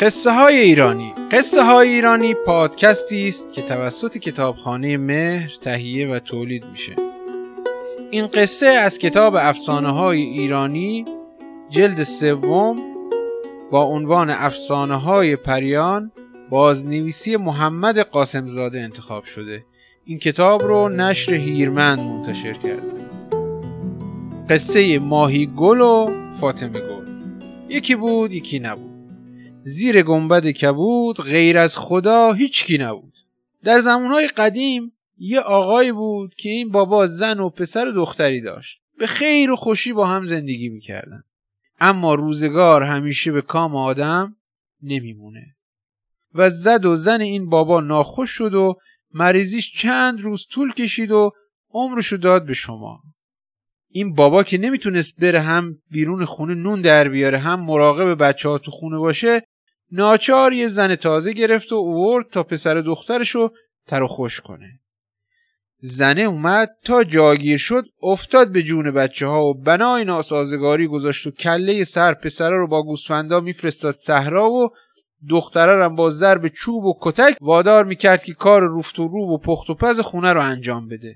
قصه های ایرانی. قصه های ایرانی پادکستی است که توسط کتابخانه مهر تهیه و تولید میشه. این قصه از کتاب افسانه های ایرانی جلد سوم با عنوان افسانه های پریان بازنویسی محمد قاسمزاده انتخاب شده. این کتاب رو نشر هیرمند منتشر کرده قصه ماهی گل و فاطمه گل یکی بود یکی نبود. زیر گنبد کبود غیر از خدا هیچکی نبود. در زمانهای قدیم یه آقایی بود که این بابا زن و پسر و دختری داشت. به خیر و خوشی با هم زندگی می‌کردن. اما روزگار همیشه به کام آدم نمیمونه. و زد و زن این بابا ناخوش شد و مریضیش چند روز طول کشید و عمرشو داد به شما. این بابا که نمی‌تونست بره هم بیرون خونه نون در بیاره هم مراقب بچه ها تو خونه باشه ناچار یه زن تازه گرفت و اوورد تا پسر دخترشو تر و خوش کنه. زنه اومد تا جاگیر شد افتاد به جون بچه ها و بنای ناسازگاری گذاشت و کله سر پسره رو با گوسفندا میفرستاد صحرا و دختره هم با ضرب چوب و کتک وادار می‌کرد که کار روفت و روب و پخت و پز خونه رو انجام بده.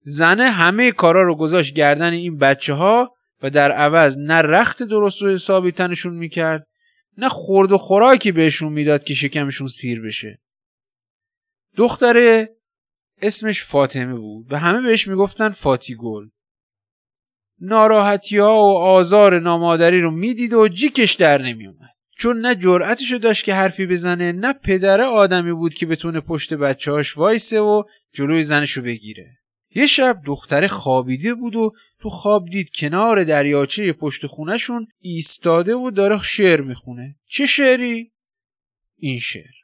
زنه همه کارا رو گذاشت گردن این بچه ها و در عوض نه رخت درست و حسابی تنشون می‌کرد. نه خورد و خوراکی بهشون می‌داد که شکمشون سیر بشه. دختره اسمش فاطمه بود و همه بهش می‌گفتن فاتی گل ناراحتی ها و آزار نامادری رو می‌دید و جیکش در نمیومد. چون نه جرأتشو داشت که حرفی بزنه نه پدره آدمی بود که بتونه پشت بچه‌هاش وایسه و جلوی زنشو بگیره. یه شب دختره خوابیده بود و تو خواب دید کنار دریاچه پشت خونشون ایستاده و داره شعر می‌خونه. چه شعری؟ این شعر.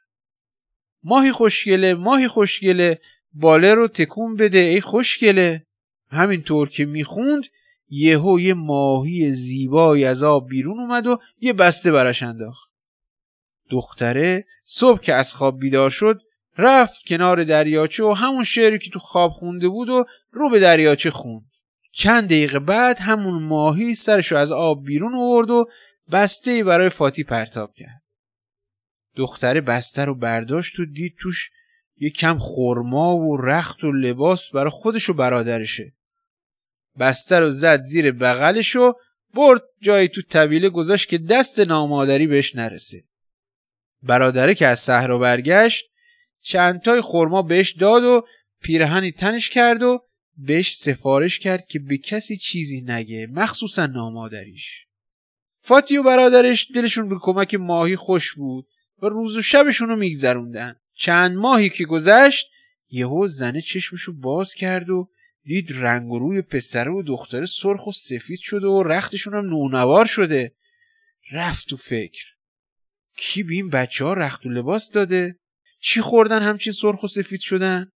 ماهی خوشگله ماهی خوشگله باله رو تکون بده ای خوشگله. همینطور که می‌خوند یهو یه ماهی زیبایی از آب بیرون اومد و یه بسته براش انداخت. دختره صبح که از خواب بیدار شد رفت کنار دریاچه و همون شعری که تو خواب خونده بود و رو به دریاچه خوند. چند دقیقه بعد همون ماهی سرشو از آب بیرون آورد و بسته برای فاتی پرتاب کرد. دختره بسته رو برداشت و دید توش یه کم خورما و رخت و لباس برای خودش و برادرشه. بسته رو زد زیر بغلش و برد جایی تو طویله گذاشت که دست نامادری بهش نرسه. برادره که از صحرا برگشت چندتای خورما بهش داد و پیرهنی تنش کرد و بهش سفارش کرد که به کسی چیزی نگه مخصوصا نامادریش. فاتی و برادرش دلشون به کمک ماهی خوش بود و روز و شبشون رو میگذروندن. چند ماهی که گذشت یهو زنه چشمشو باز کرد و دید رنگ و روی پسره و دختره سرخ و سفید شده و رختشون هم نونوار شده. رفت تو فکر. کی به این بچه ها رخت و لباس داده؟ چی خوردن همچین سرخ و سفید شدن؟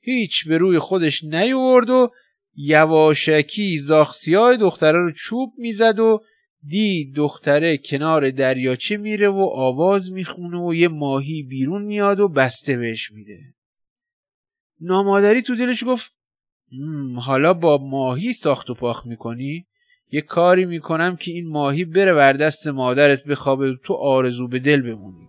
هیچ به روی خودش نیورد و یواشکی زاخسیای دختره رو چوب می‌زد و دید دختره کنار دریاچه میره و آواز می‌خونه و یه ماهی بیرون میاد و بسته بهش میده نامادری تو دلش گفت حالا با ماهی ساخت و پاخ می‌کنی؟ یه کاری می‌کنم که این ماهی بره بر دست مادرت بخوابه تو آرزو به دل بمونی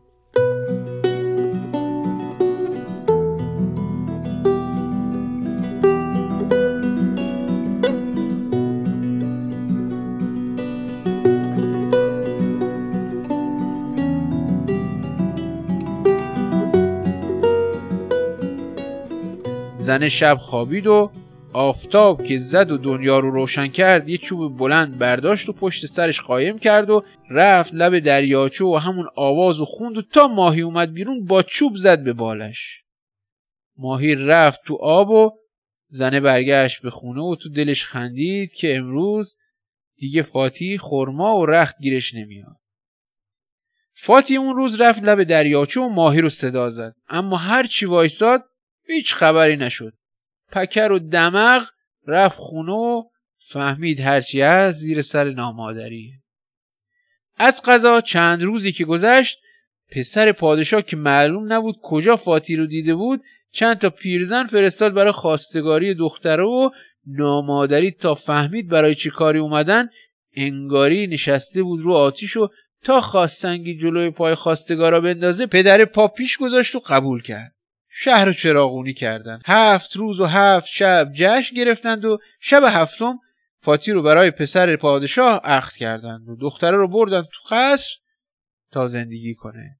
زن شب خوابید و آفتاب که زد و دنیا رو روشن کرد یه چوب بلند برداشت و پشت سرش قایم کرد و رفت لب دریاچه و همون آواز و خوند و تا ماهی اومد بیرون با چوب زد به بالش. ماهی رفت تو آب و زنه برگشت به خونه و تو دلش خندید که امروز دیگه فاتی خورما و رخت گیرش نمیاد. فاتی اون روز رفت لب دریاچه و ماهی رو صدا زد. اما هر چی وایساد هیچ خبری نشد. پکر و دمغ رفت خونه و فهمید هرچی از زیر سر نامادری. از قضا چند روزی که گذشت پسر پادشاه که معلوم نبود کجا فاتی رو دیده بود چند تا پیرزن فرستاد برای خواستگاری دختره و نامادری تا فهمید برای چه کاری اومدن انگاری نشسته بود رو آتیش و تا خواست سنگی جلوی پای خواستگارا بندازه پدر پا پیش گذاشت و قبول کرد. شهر چراغونی کردن. هفت روز و هفت شب جشن گرفتند و شب هفتم فاتی رو برای پسر پادشاه عقد کردند و دختره رو بردن تو قصر تا زندگی کنه.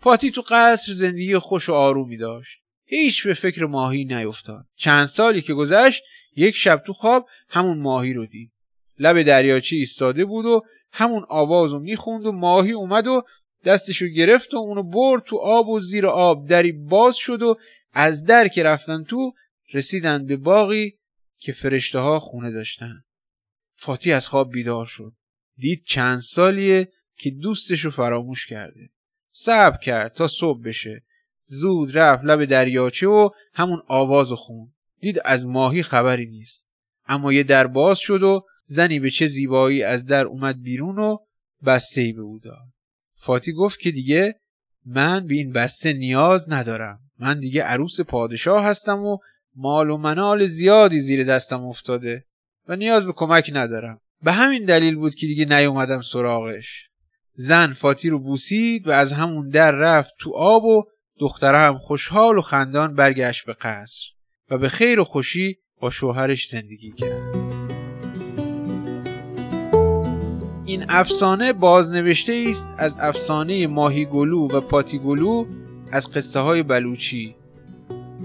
فاتی تو قصر زندگی خوش و آرومی داشت. هیچ به فکر ماهی نیفتاد. چند سالی که گذشت یک شب تو خواب همون ماهی رو دید. لب دریاچه ایستاده بود و همون آواز رو می‌خوند و ماهی اومد و دستشو گرفت و اونو برد تو آب و زیر آب دری باز شد و از در که رفتن تو رسیدن به باقی که فرشته ها خونه داشتن. فاتی از خواب بیدار شد. دید چند سالیه که دوستشو فراموش کرده. صبر کرد تا صبح بشه. زود رفت لب دریاچه و همون آواز خون دید از ماهی خبری نیست. اما یه در باز شد و زنی به چه زیبایی از در اومد بیرون و بسته به او داد. فاتی گفت که دیگه من به این بسته نیاز ندارم. من دیگه عروس پادشاه هستم و مال و منال زیادی زیر دستم افتاده و نیاز به کمک ندارم. به همین دلیل بود که دیگه نیومدم سراغش. زن فاتی رو بوسید و از همون در رفت تو آب و دختره هم خوشحال و خندان برگشت به قصر و به خیر و خوشی با شوهرش زندگی کرد. این افسانه بازنوشته است از افسانه ماهی گلو و پاتی گلو از قصه های بلوچی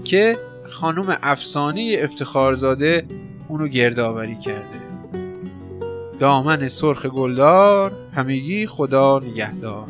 که خانم افسانه افتخارزاده اونو گردآوری کرده. دامن سرخ گلدار همگی خدا نگهدار.